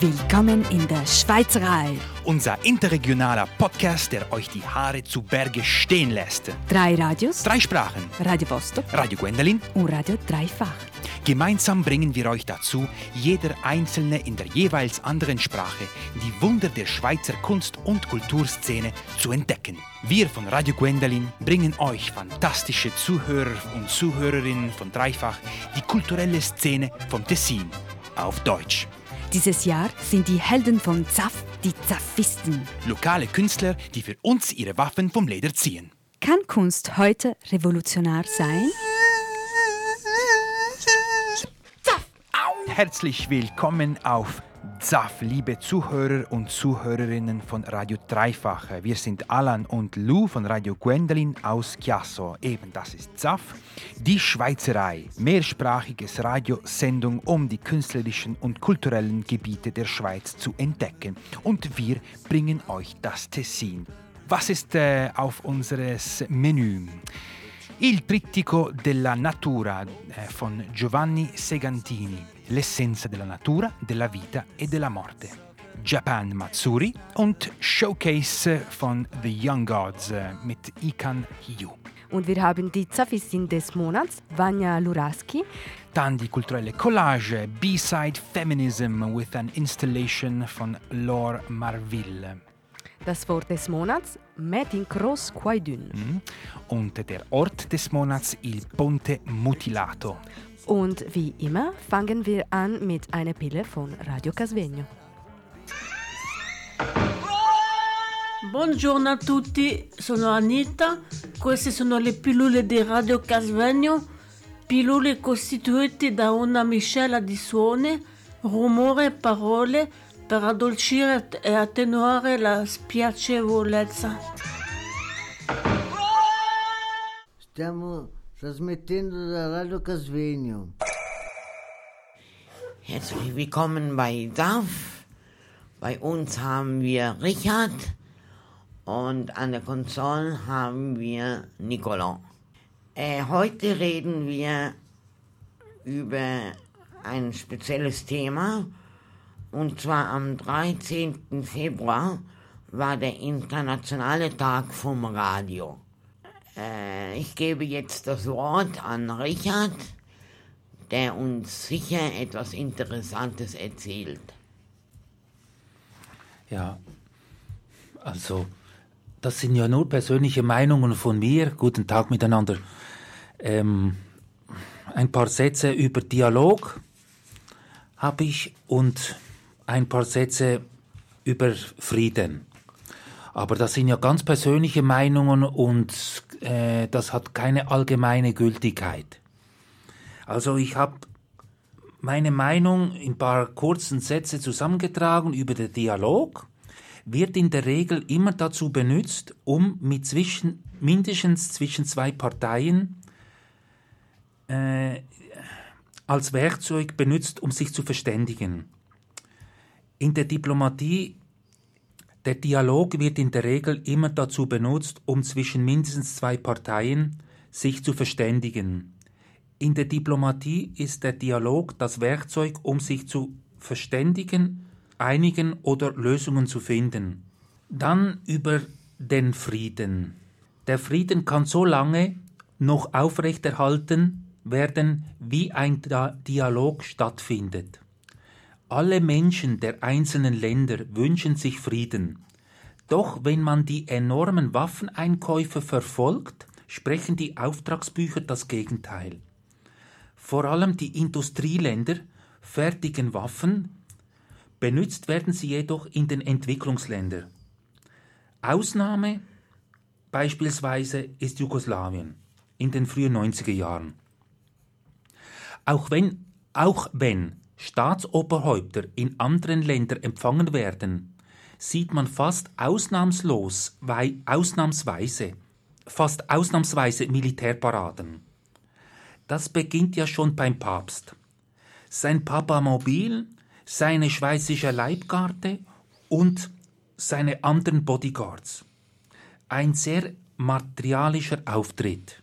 Willkommen in der Schweizerei. Unser interregionaler Podcast, der euch die Haare zu Berge stehen lässt. Drei Radios, Drei Sprachen. Radio Vostok Radio Gwendolyn. und Radio Dreifach. Gemeinsam bringen wir euch dazu, jeder Einzelne in der jeweils anderen Sprache die Wunder der Schweizer Kunst- und Kulturszene zu entdecken. Wir von Radio Gwendolyn bringen euch fantastische Zuhörer und Zuhörerinnen von Dreifach die kulturelle Szene vom Tessin auf Deutsch. Dieses Jahr sind die Helden von Zaff die Zaffisten. Lokale Künstler, die für uns ihre Waffen vom Leder ziehen. Kann Kunst heute revolutionär sein? Herzlich willkommen auf ZAF, liebe Zuhörer und Zuhörerinnen von Radio Dreifach. Wir sind Alan und Lou von Radio Gwendolyn aus Chiasso. Eben, das ist ZAF, die Schweizerei. Mehrsprachiges Radiosendung, um die künstlerischen und kulturellen Gebiete der Schweiz zu entdecken. Und wir bringen euch das Tessin. Was ist äh, auf unseres Menü? Il Trittico della Natura eh, von Giovanni Segantini, l'essenza della natura, della vita e della morte. Japan Matsuri und Showcase von The Young Gods eh, mit Ikan Hiyu. Und wir haben die Zaffistin des Monats, Vanya Luraski. Dann die kulturelle Collage B-Side Feminism with an Installation von Laure Marville. Das Wort des Monats, Metin Cross Quaidun. Mhm. Und der Ort des Monats Il Ponte Mutilato. Und wie immer fangen wir an mit einer Pille von Radio Casvegno. Buongiorno a tutti, sono Anita, queste sono le pillole di Radio Casvegno, pillole costituite da una miscela di suoni, rumore e parole per addolcire e attenuare la spiacevolezza. Stiamo trasmettendo da Radio Casvegno. Herzlich willkommen bei DAF. Bei uns haben wir Richard und an der Konsole haben wir Nicolas. Äh, heute reden wir über ein spezielles Thema und zwar am 13. Februar war der internationale Tag vom Radio. Äh, ich gebe jetzt das Wort an Richard, der uns sicher etwas Interessantes erzählt. Ja, also das sind ja nur persönliche Meinungen von mir. Guten Tag miteinander. Ähm, ein paar Sätze über Dialog habe ich und ein paar Sätze über Frieden. Aber das sind ja ganz persönliche Meinungen und äh, das hat keine allgemeine Gültigkeit. Also ich habe meine Meinung in ein paar kurzen Sätze zusammengetragen über den Dialog, wird in der Regel immer dazu benutzt, um mit zwischen, mindestens zwischen zwei Parteien äh, als Werkzeug benutzt, um sich zu verständigen. In der Diplomatie, der Dialog wird in der Regel immer dazu benutzt, um zwischen mindestens zwei Parteien sich zu verständigen. In der Diplomatie ist der Dialog das Werkzeug, um sich zu verständigen, einigen oder Lösungen zu finden. Dann über den Frieden. Der Frieden kann so lange noch aufrechterhalten werden, wie ein Dia- Dialog stattfindet. Alle Menschen der einzelnen Länder wünschen sich Frieden. Doch wenn man die enormen Waffeneinkäufe verfolgt, sprechen die Auftragsbücher das Gegenteil. Vor allem die Industrieländer fertigen Waffen, benutzt werden sie jedoch in den Entwicklungsländern. Ausnahme beispielsweise ist Jugoslawien in den frühen 90er Jahren. Auch wenn, auch wenn Staatsoberhäupter in anderen Ländern empfangen werden, sieht man fast ausnahmslos, wei- ausnahmsweise, fast ausnahmsweise Militärparaden. Das beginnt ja schon beim Papst. Sein Papamobil, seine schweizerische Leibgarde und seine anderen Bodyguards. Ein sehr materialischer Auftritt.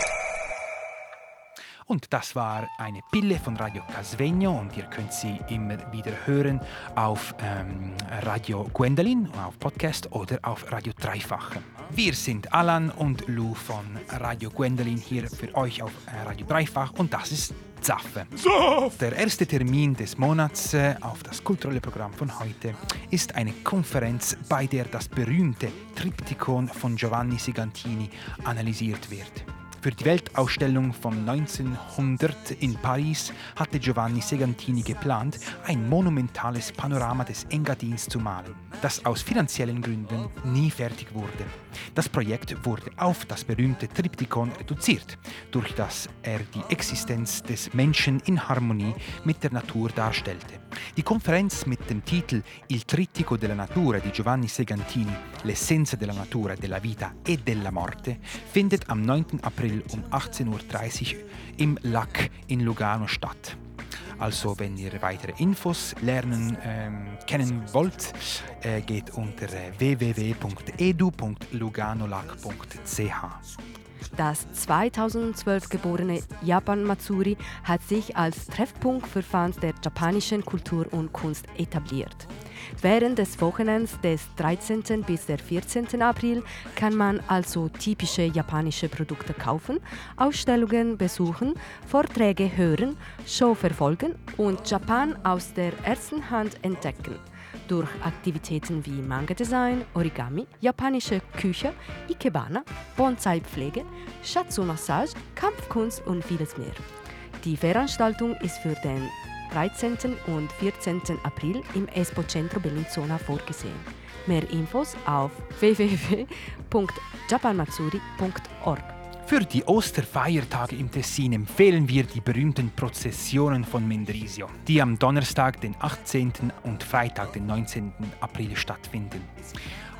Und das war eine Pille von Radio Casvegno und ihr könnt sie immer wieder hören auf ähm, Radio Gwendolin, auf Podcast oder auf Radio Dreifache. Wir sind Alan und Lou von Radio Gwendolin hier für euch auf äh, Radio Dreifach und das ist Zaffe. Der erste Termin des Monats äh, auf das kulturelle Programm von heute ist eine Konferenz, bei der das berühmte Triptychon von Giovanni Sigantini analysiert wird. Für die Weltausstellung von 1900 in Paris hatte Giovanni Segantini geplant, ein monumentales Panorama des Engadins zu malen, das aus finanziellen Gründen nie fertig wurde. Das Projekt wurde auf das berühmte Triptychon reduziert, durch das er die Existenz des Menschen in Harmonie mit der Natur darstellte. Die Konferenz mit dem Titel Il Trittico della Natura di Giovanni Segantini, l'essenza della natura, della vita e della morte, findet am 9. April um 18.30 Uhr im LAC in Lugano statt. Also wenn ihr weitere Infos lernen ähm, kennen wollt, äh, geht unter www.edu.luganolac.ch. Das 2012 geborene Japan Matsuri hat sich als Treffpunkt für Fans der japanischen Kultur und Kunst etabliert. Während des Wochenends des 13. bis der 14. April kann man also typische japanische Produkte kaufen, Ausstellungen besuchen, Vorträge hören, Show verfolgen und Japan aus der ersten Hand entdecken durch Aktivitäten wie Manga-Design, Origami, japanische Küche, Ikebana, Bonsai-Pflege, Shatsu-Massage, Kampfkunst und vieles mehr. Die Veranstaltung ist für den 13. und 14. April im Espo Centro Bellinzona vorgesehen. Mehr Infos auf www.japanmatsuri.org. Für die Osterfeiertage im Tessin empfehlen wir die berühmten Prozessionen von Mendrisio, die am Donnerstag, den 18. und Freitag, den 19. April stattfinden.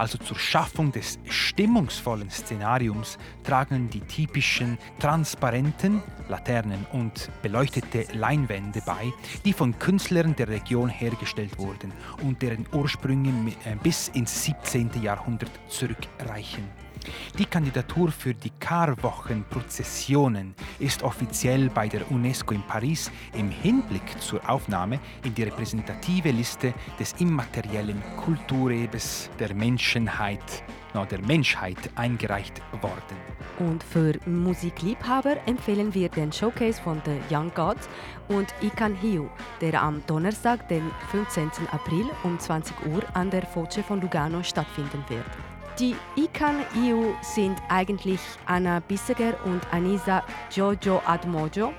Also zur Schaffung des stimmungsvollen Szenariums tragen die typischen transparenten Laternen und beleuchtete Leinwände bei, die von Künstlern der Region hergestellt wurden und deren Ursprünge äh, bis ins 17. Jahrhundert zurückreichen. Die Kandidatur für die Karwochenprozessionen ist offiziell bei der UNESCO in Paris im Hinblick zur Aufnahme in die repräsentative Liste des immateriellen Kulturerbes der Menschheit, no, der Menschheit eingereicht worden. Und für Musikliebhaber empfehlen wir den Showcase von The Young Gods und Ikan Hiu, der am Donnerstag, den 15. April um 20 Uhr an der Foce von Lugano stattfinden wird. Die Ikan EU sind eigentlich Anna Bisseger und Anisa Jojo Admojo,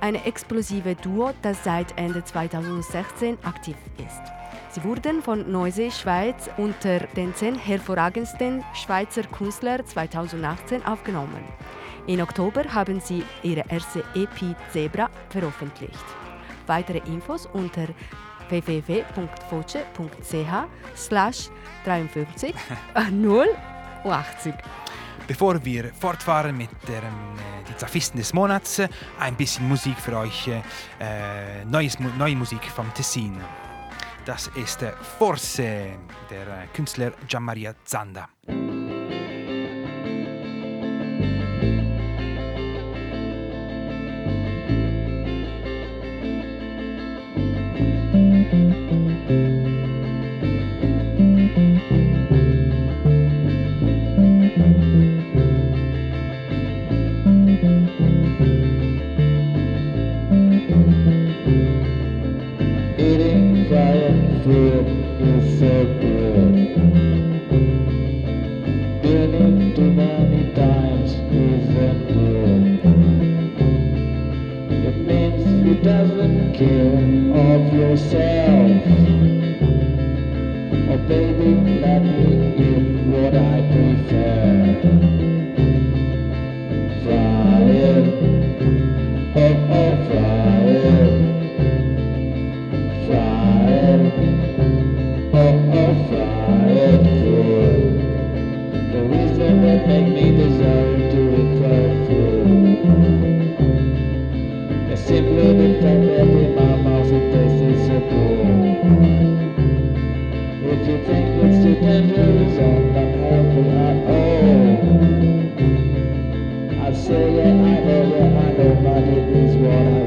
eine explosive Duo, das seit Ende 2016 aktiv ist. Sie wurden von Neuse Schweiz unter den zehn hervorragendsten Schweizer Künstlern 2018 aufgenommen. In Oktober haben sie ihre erste EP Zebra veröffentlicht. Weitere Infos unter www.voce.ch slash 53 080. Bevor wir fortfahren mit der, äh, die Zafisten des Monats, ein bisschen Musik für euch, äh, neues, neue Musik vom Tessin. Das ist äh, Forse, der äh, Künstler Gianmaria Zanda. I say it, I know it, I know my it is what I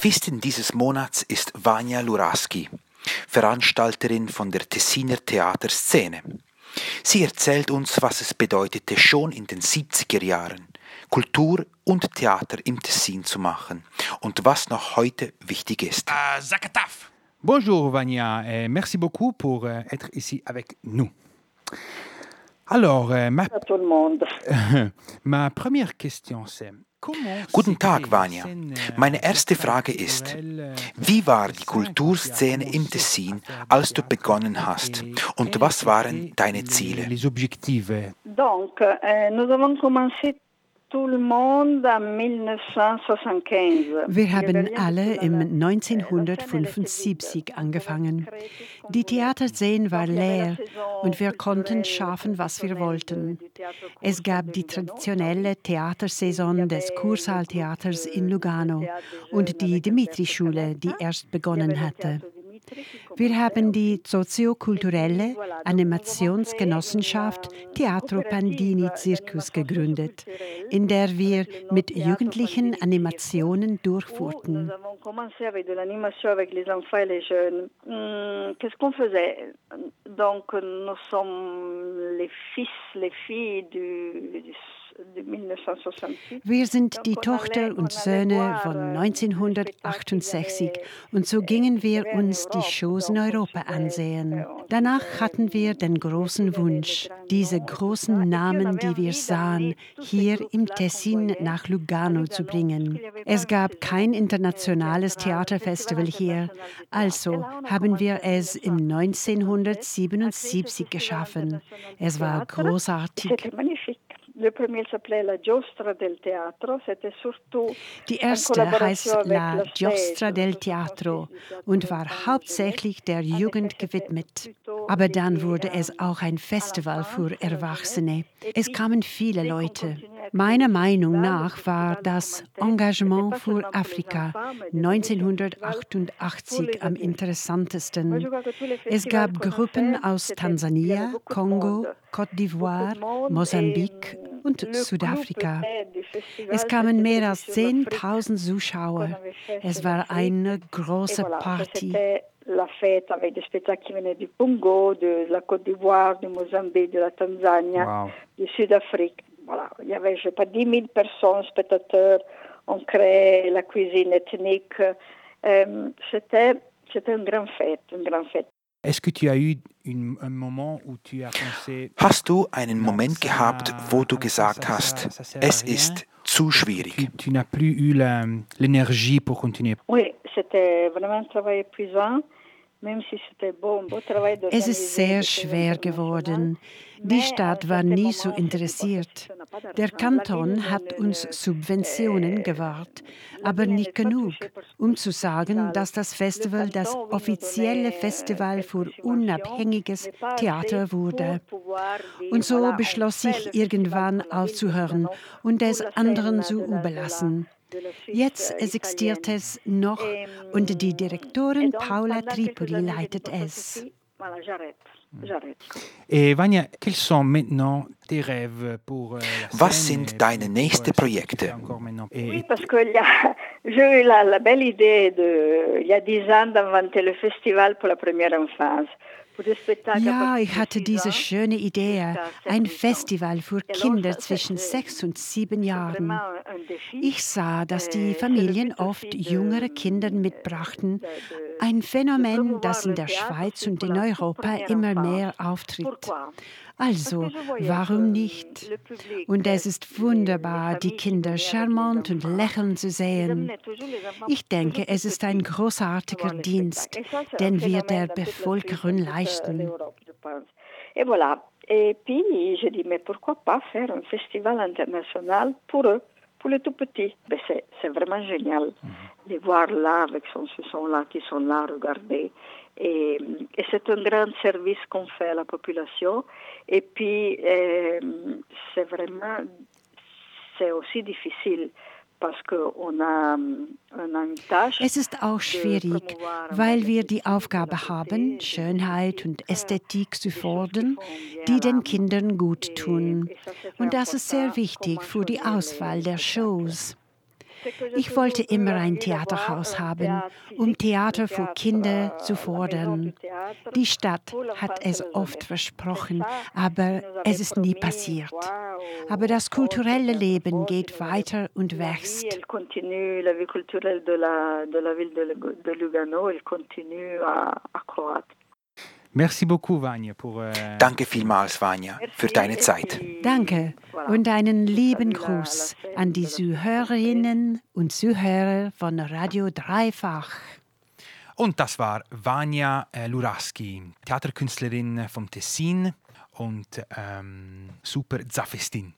Zafistin dieses Monats ist Vanya Luraski, Veranstalterin von der Tessiner Theaterszene. Sie erzählt uns, was es bedeutete, schon in den 70er Jahren Kultur und Theater im Tessin zu machen und was noch heute wichtig ist. Uh, Zakataf. Bonjour Vanya, et merci beaucoup pour euh, être ici avec nous. Alors, euh, ma, tout le monde. ma première question c'est Guten Tag, Vanya. Meine erste Frage ist, wie war die Kulturszene im Tessin, als du begonnen hast? Und was waren deine Ziele? Donc, euh, nous avons commencé wir haben alle im 1975 angefangen. Die Theaterszene war leer und wir konnten schaffen, was wir wollten. Es gab die traditionelle Theatersaison des Kursaaltheaters in Lugano und die Dimitri-Schule, die erst begonnen hatte. Wir haben die soziokulturelle Animationsgenossenschaft Teatro Pandini Circus gegründet, in der wir mit Jugendlichen Animationen durchfuhrten. Donc, nous sommes les fils, les filles du, wir sind die Tochter und Söhne von 1968 und so gingen wir uns die Shows in Europa ansehen. Danach hatten wir den großen Wunsch, diese großen Namen, die wir sahen, hier im Tessin nach Lugano zu bringen. Es gab kein internationales Theaterfestival hier, also haben wir es im 1977 geschaffen. Es war großartig. Die erste heißt La Giostra del Teatro und war hauptsächlich der Jugend gewidmet. Aber dann wurde es auch ein Festival für Erwachsene. Es kamen viele Leute. Meiner Meinung nach war das Engagement für Afrika 1988 am interessantesten. Es gab Gruppen aus Tansania, Kongo, Côte d'Ivoire, Mosambik und Südafrika. Es kamen mehr als 10.000 Zuschauer. Es war eine große Party. la fête avec des spectacles qui venaient du Congo, de la Côte d'Ivoire, du Mozambique, de la Tanzanie, wow. du Sud-Afrique. Voilà, il y avait, je sais pas, 10 000 personnes, spectateurs. On créait la cuisine ethnique. Euh, c'était, c'était une grande fête, une grande fête. Hast du einen Moment gehabt, wo du gesagt hast, es ist zu schwierig? Oui, c'était vraiment un travail épuisant. Es ist sehr schwer geworden. Die Stadt war nie so interessiert. Der Kanton hat uns Subventionen gewährt, aber nicht genug, um zu sagen, dass das Festival das offizielle Festival für unabhängiges Theater wurde. Und so beschloss ich irgendwann aufzuhören und es anderen zu überlassen. Jetzt existiert es noch und die Direktorin Paula Tripoli leitet es. Euh, Was sind deine nächsten Projekte? Ja, ich hatte diese schöne Idee, ein Festival für Kinder zwischen sechs und sieben Jahren. Ich sah, dass die Familien oft jüngere Kinder mitbrachten, ein Phänomen, das in der Schweiz und in Europa immer mehr auftritt. Also, warum nicht? Und es ist wunderbar, die Kinder charmant und lächeln zu sehen. Ich denke, es ist ein großartiger Dienst, den wir der Bevölkerung leisten. Et voilà. Et puis, je dis, mais pourquoi pas faire un festival international pour eux, pour les tout petits ben C'est vraiment génial de voir là, avec son, ce son-là, qui sont là, regarder. Et, et c'est un grand service qu'on fait à la population. Et puis, euh, c'est vraiment, c'est aussi difficile Es ist auch schwierig, weil wir die Aufgabe haben, Schönheit und Ästhetik zu fordern, die den Kindern gut tun. Und das ist sehr wichtig für die Auswahl der Shows. Ich wollte immer ein Theaterhaus haben, um Theater für Kinder zu fordern. Die Stadt hat es oft versprochen, aber es ist nie passiert. Aber das kulturelle Leben geht weiter und wächst. Merci beaucoup, Vanya. Pour, euh... Danke vielmals, Vanya, für deine Zeit. Danke und einen lieben Gruß an die Zuhörerinnen und Zuhörer von Radio Dreifach. Und das war Vanya äh, Luraski, Theaterkünstlerin vom Tessin und ähm, super Zafestin.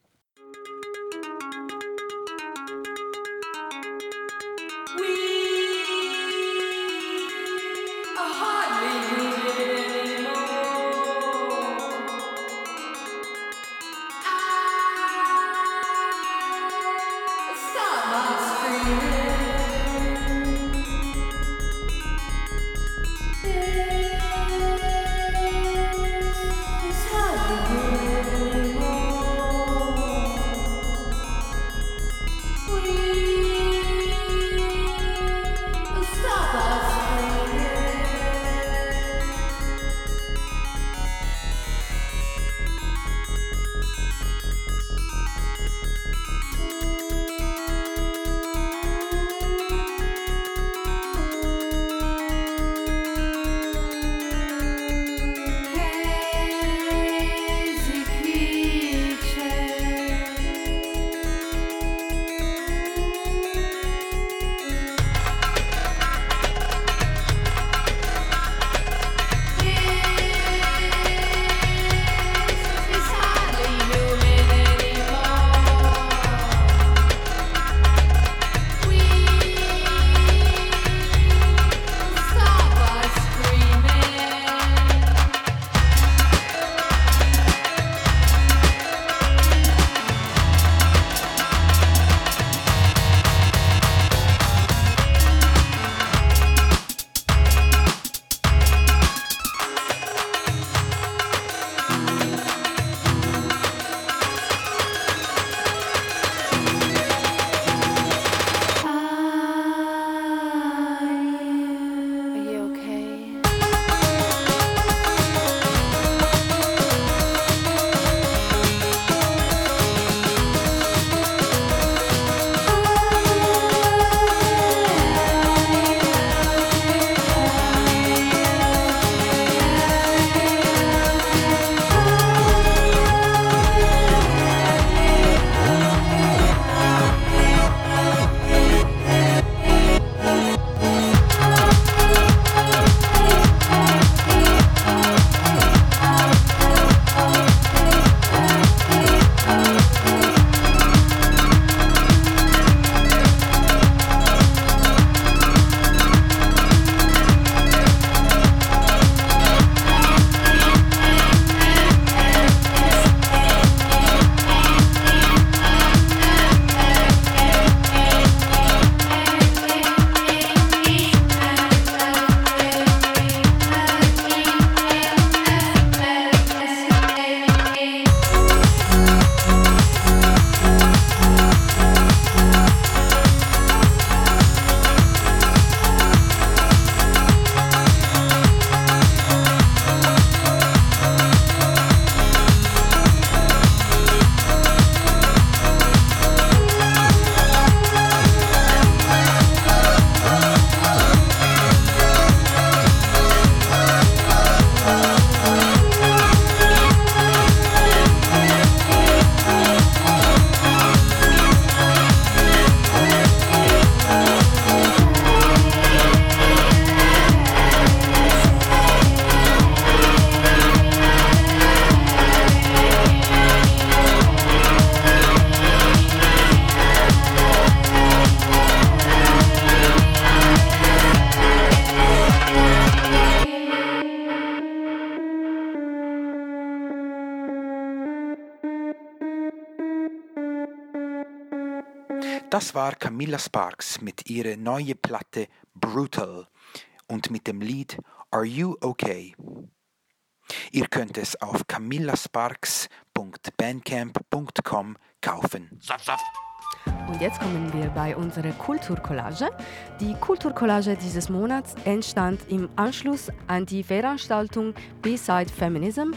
Das war Camilla Sparks mit ihrer neuen Platte Brutal und mit dem Lied Are You Okay? Ihr könnt es auf camillasparks.bandcamp.com kaufen. Saft, saft. Und jetzt kommen wir bei unserer Kulturcollage. Die Kulturcollage dieses Monats entstand im Anschluss an die Veranstaltung B-Side Feminism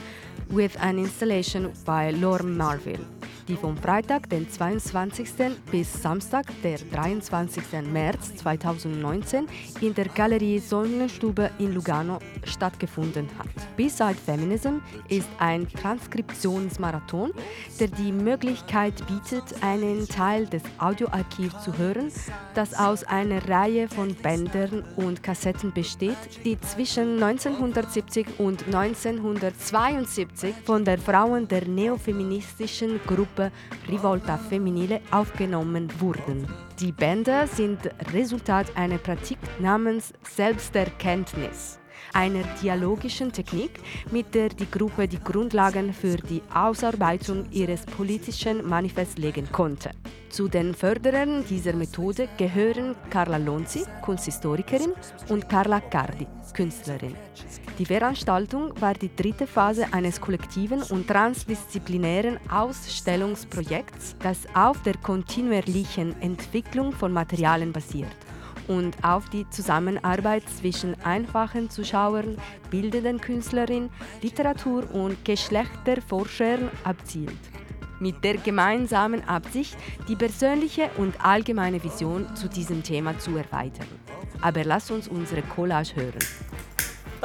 with an installation by Lorne Marville die vom Freitag, den 22. bis Samstag, der 23. März 2019 in der Galerie Sonnenstube in Lugano stattgefunden hat. B-Side Feminism ist ein Transkriptionsmarathon, der die Möglichkeit bietet, einen Teil des Audioarchivs zu hören, das aus einer Reihe von Bändern und Kassetten besteht, die zwischen 1970 und 1972 von der Frauen der neofeministischen Gruppe Gruppe Rivolta Femminile aufgenommen wurden. Die Bänder sind Resultat einer Praktik namens Selbsterkenntnis einer dialogischen Technik, mit der die Gruppe die Grundlagen für die Ausarbeitung ihres politischen Manifests legen konnte. Zu den Förderern dieser Methode gehören Carla Lonzi, Kunsthistorikerin, und Carla Cardi, Künstlerin. Die Veranstaltung war die dritte Phase eines kollektiven und transdisziplinären Ausstellungsprojekts, das auf der kontinuierlichen Entwicklung von Materialien basiert und auf die Zusammenarbeit zwischen einfachen Zuschauern, bildenden Künstlerinnen, Literatur- und Geschlechterforschern abzielt. Mit der gemeinsamen Absicht, die persönliche und allgemeine Vision zu diesem Thema zu erweitern. Aber lass uns unsere Collage hören.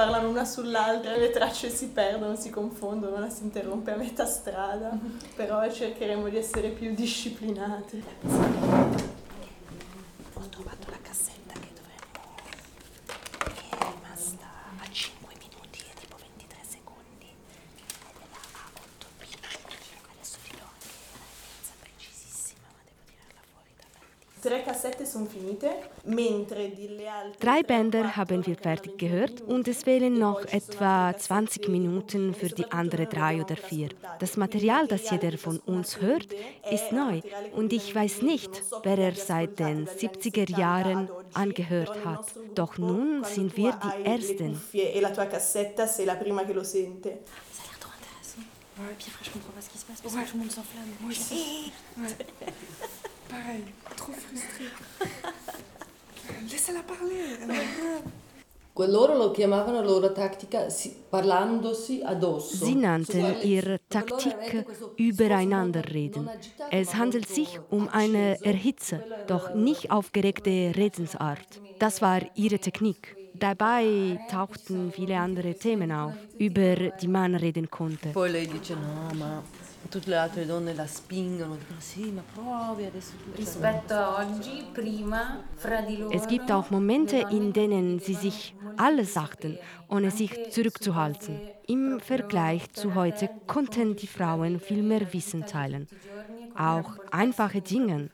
parlano una sull'altra, le tracce si perdono, si confondono, la si interrompe a metà strada, però cercheremo di essere più disciplinate. Drei Bänder haben wir fertig gehört und es fehlen noch etwa 20 Minuten für die anderen drei oder vier. Das Material, das jeder von uns hört, ist neu und ich weiß nicht, wer er seit den 70er Jahren angehört hat. Doch nun sind wir die Ersten. Ouais, puis après je comprends pas ce qui se passe parce ouais. que tout le monde s'enflamme. Moi aussi. Pareil, trop frustrée. Laissez-la parler. Sie nannten ihre Taktik übereinanderreden. Es handelt sich um eine Erhitze, doch nicht aufgeregte Redensart. Das war ihre Technik. Dabei tauchten viele andere Themen auf, über die man reden konnte. Poi lei dice no, ma tutte le altre donne la spingono, dicono sì, ma provi adesso Rispetto a oggi, prima, fra di loro. Es gibt auch Momente, in denen sie sich alles sagten, ohne sich zurückzuhalten. Im Vergleich zu heute konnten die Frauen viel mehr Wissen teilen. Auch einfache Dinge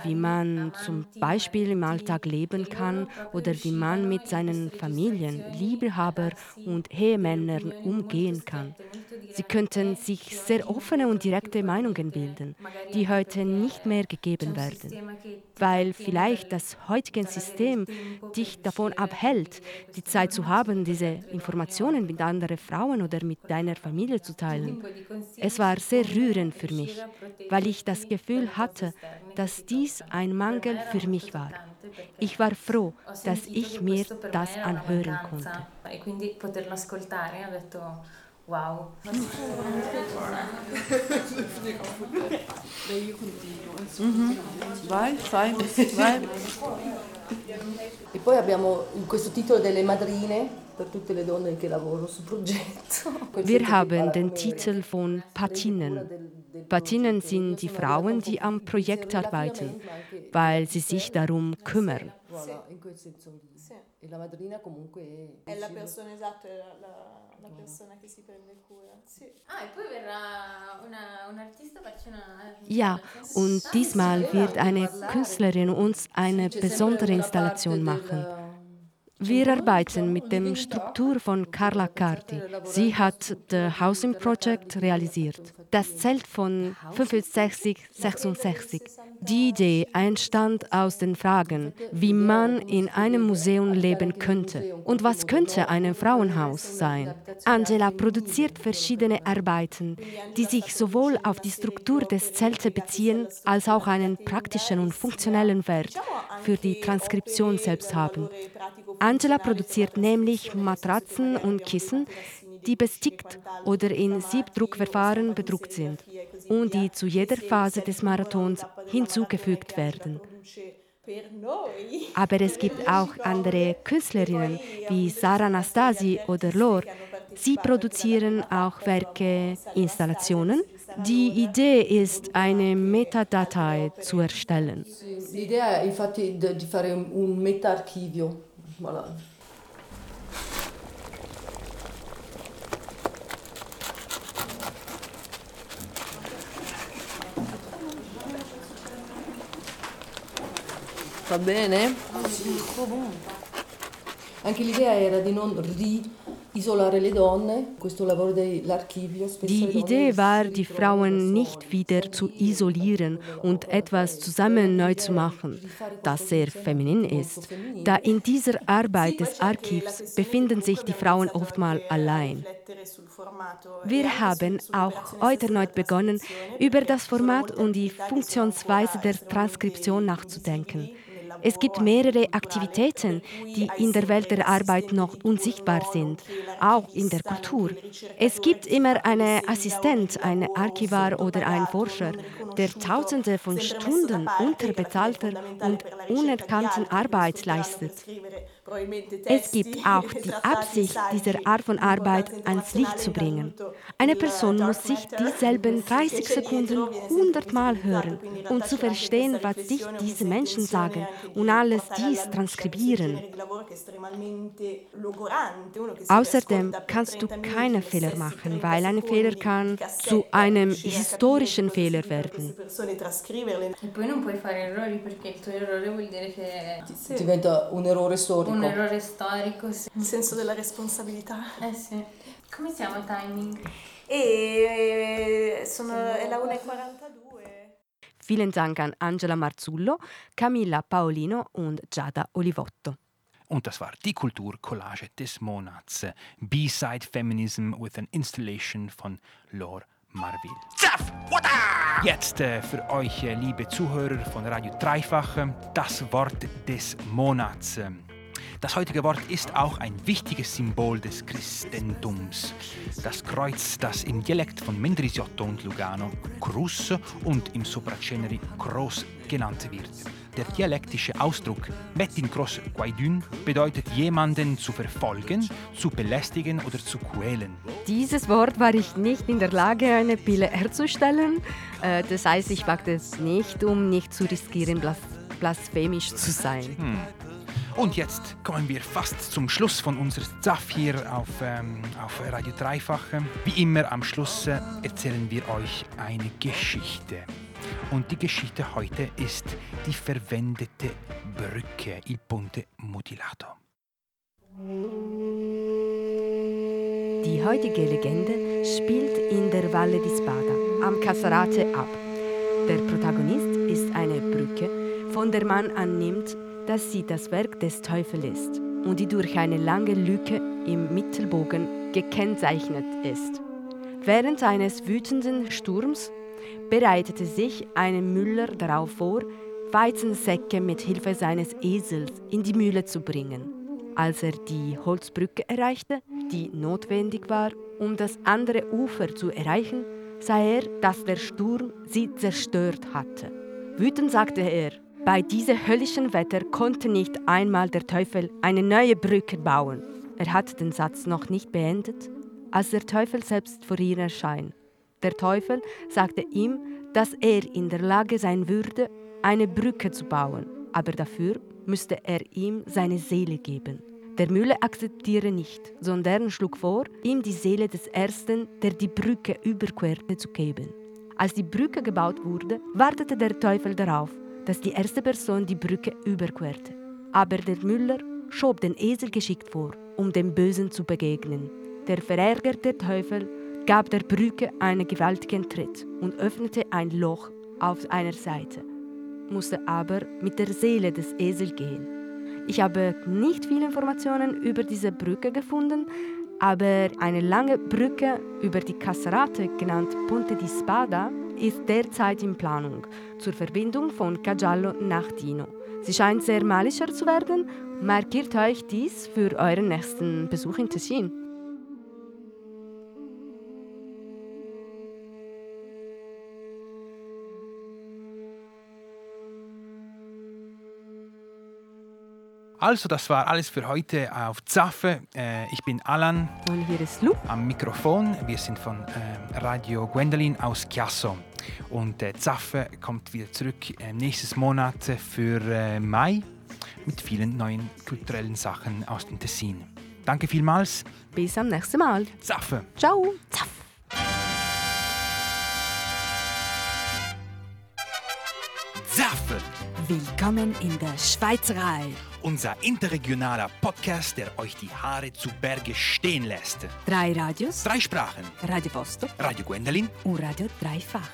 wie man zum Beispiel im Alltag leben kann oder wie man mit seinen Familien, Liebehaber und Ehemännern umgehen kann. Sie könnten sich sehr offene und direkte Meinungen bilden, die heute nicht mehr gegeben werden, weil vielleicht das heutige System dich davon abhält, die Zeit zu haben, diese Informationen mit anderen Frauen oder mit deiner Familie zu teilen. Es war sehr rührend für mich, weil ich das Gefühl hatte, dass dies ein Mangel für mich war. Ich war froh, dass ich mir das anhören konnte. Wow. Mhm. Vai, vai, vai. E poi abbiamo questo titolo delle madrine per tutte le donne che lavorano sul progetto. Wir haben den Titel von Patinnen. Patinnen sind die Frauen, die am Projekt arbeiten, weil sie sich darum kümmern. E la madrina comunque è... È la persona esatta, la, la persona che si prende cura. Sì. Ah, e poi verrà una, un artista farci una... Ja, und diesmal wird eine Künstlerin uns eine besondere Installation machen. Wir arbeiten mit der Struktur von Carla Cardi. Sie hat das Housing Project realisiert. Das Zelt von 65, 66 Die Idee entstand aus den Fragen, wie man in einem Museum leben könnte und was könnte ein Frauenhaus sein. Angela produziert verschiedene Arbeiten, die sich sowohl auf die Struktur des Zeltes beziehen, als auch einen praktischen und funktionellen Wert für die Transkription selbst haben. Angela produziert nämlich Matratzen und Kissen, die bestickt oder in Siebdruckverfahren bedruckt sind und die zu jeder Phase des Marathons hinzugefügt werden. Aber es gibt auch andere Künstlerinnen wie Sarah Nastasi oder Lor. Sie produzieren auch Werke, Installationen. Die Idee ist, eine Metadatei zu erstellen. Die Idee fare un meta-archivio. Voilà. Va bene? Anche l'idea era di non isolare le donne, questo lavoro dell'archivio. Die Idee war, die Frauen nicht wieder zu isolieren und etwas zusammen neu zu machen, das sehr feminin ist. Da in dieser Arbeit des Archivs befinden sich die Frauen oftmals allein. Wir haben auch heute erneut begonnen, über das Format und die Funktionsweise der Transkription nachzudenken. Es gibt mehrere Aktivitäten, die in der Welt der Arbeit noch unsichtbar sind, auch in der Kultur. Es gibt immer einen Assistent, einen Archivar oder einen Forscher, der Tausende von Stunden unterbezahlter und unerkannten Arbeit leistet. Es gibt auch die Absicht, diese Art von Arbeit ans Licht zu bringen. Eine Person muss sich dieselben 30 Sekunden 100 Mal hören, um zu verstehen, was sich diese Menschen sagen und alles dies transkribieren. Außerdem kannst du keine Fehler machen, weil ein Fehler kann zu einem historischen Fehler werden. E poi non puoi fare errori perché il tuo errore vuol dire che diventa un errore storico. Un errore storico. Sì. Il senso della responsabilità. Eh sì. Come siamo a timing? E sono, è la 1.42. Vielen Dank an Angela Marzullo, Camilla Paolino und Giada Olivotto. Und das war die Kulturcollage des Monats. B-Side Feminism with an Installation von Lore Marville. Zaff! Jetzt äh, für euch, äh, liebe Zuhörer von Radio Dreifach, äh, das Wort des Monats. Das heutige Wort ist auch ein wichtiges Symbol des Christentums. Das Kreuz, das im Dialekt von Mendrisiotto und Lugano Crus und im Sopraceneri Cross genannt wird. Der dialektische Ausdruck Metin Cross Guaidun bedeutet jemanden zu verfolgen, zu belästigen oder zu quälen. Dieses Wort war ich nicht in der Lage, eine Pille herzustellen. Äh, Das heißt, ich wagte es nicht, um nicht zu riskieren, blas blasphemisch zu sein. Hm. Und jetzt kommen wir fast zum Schluss von unserer ZAF hier auf, ähm, auf Radio Dreifach. Wie immer am Schluss äh, erzählen wir euch eine Geschichte. Und die Geschichte heute ist die verwendete Brücke, il ponte mutilato. Die heutige Legende spielt in der Valle di Spada am Casarate ab. Der Protagonist ist eine Brücke, von der man annimmt, dass sie das Werk des Teufels ist und die durch eine lange Lücke im Mittelbogen gekennzeichnet ist. Während eines wütenden Sturms bereitete sich ein Müller darauf vor, Weizensäcke mit Hilfe seines Esels in die Mühle zu bringen. Als er die Holzbrücke erreichte, die notwendig war, um das andere Ufer zu erreichen, sah er, dass der Sturm sie zerstört hatte. Wütend sagte er, bei diesem höllischen Wetter konnte nicht einmal der Teufel eine neue Brücke bauen. Er hat den Satz noch nicht beendet, als der Teufel selbst vor ihr erscheint. Der Teufel sagte ihm, dass er in der Lage sein würde, eine Brücke zu bauen, aber dafür müsste er ihm seine Seele geben. Der Müller akzeptiere nicht, sondern schlug vor, ihm die Seele des Ersten, der die Brücke überquerte, zu geben. Als die Brücke gebaut wurde, wartete der Teufel darauf, dass die erste Person die Brücke überquerte. Aber der Müller schob den Esel geschickt vor, um dem Bösen zu begegnen. Der verärgerte Teufel gab der Brücke einen gewaltigen Tritt und öffnete ein Loch auf einer Seite. musste aber mit der Seele des Esels gehen. Ich habe nicht viele Informationen über diese Brücke gefunden, aber eine lange Brücke über die Cassarate, genannt Ponte di Spada, ist derzeit in Planung zur Verbindung von Cagiallo nach Dino. Sie scheint sehr malischer zu werden. Markiert euch dies für euren nächsten Besuch in Tessin. Also, das war alles für heute auf Zaffe. Äh, ich bin Alan. Und hier ist Lu. Am Mikrofon. Wir sind von äh, Radio Gwendolin aus Chiasso. Und äh, Zaffe kommt wieder zurück äh, nächstes Monat für äh, Mai mit vielen neuen kulturellen Sachen aus dem Tessin. Danke vielmals. Bis am nächsten Mal. Zaffe. Ciao. Zaff. Zaffe. Willkommen in der Schweizerei. Unser interregionaler Podcast, der euch die Haare zu Berge stehen lässt. Drei Radios. Drei Sprachen. Radio Vostok. Radio Gwendolin. Und Radio Dreifach.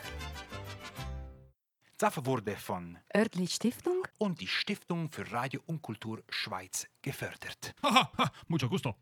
Zaffe wurde von Örtli Stiftung und die Stiftung für Radio und Kultur Schweiz gefördert. Haha, mucho gusto.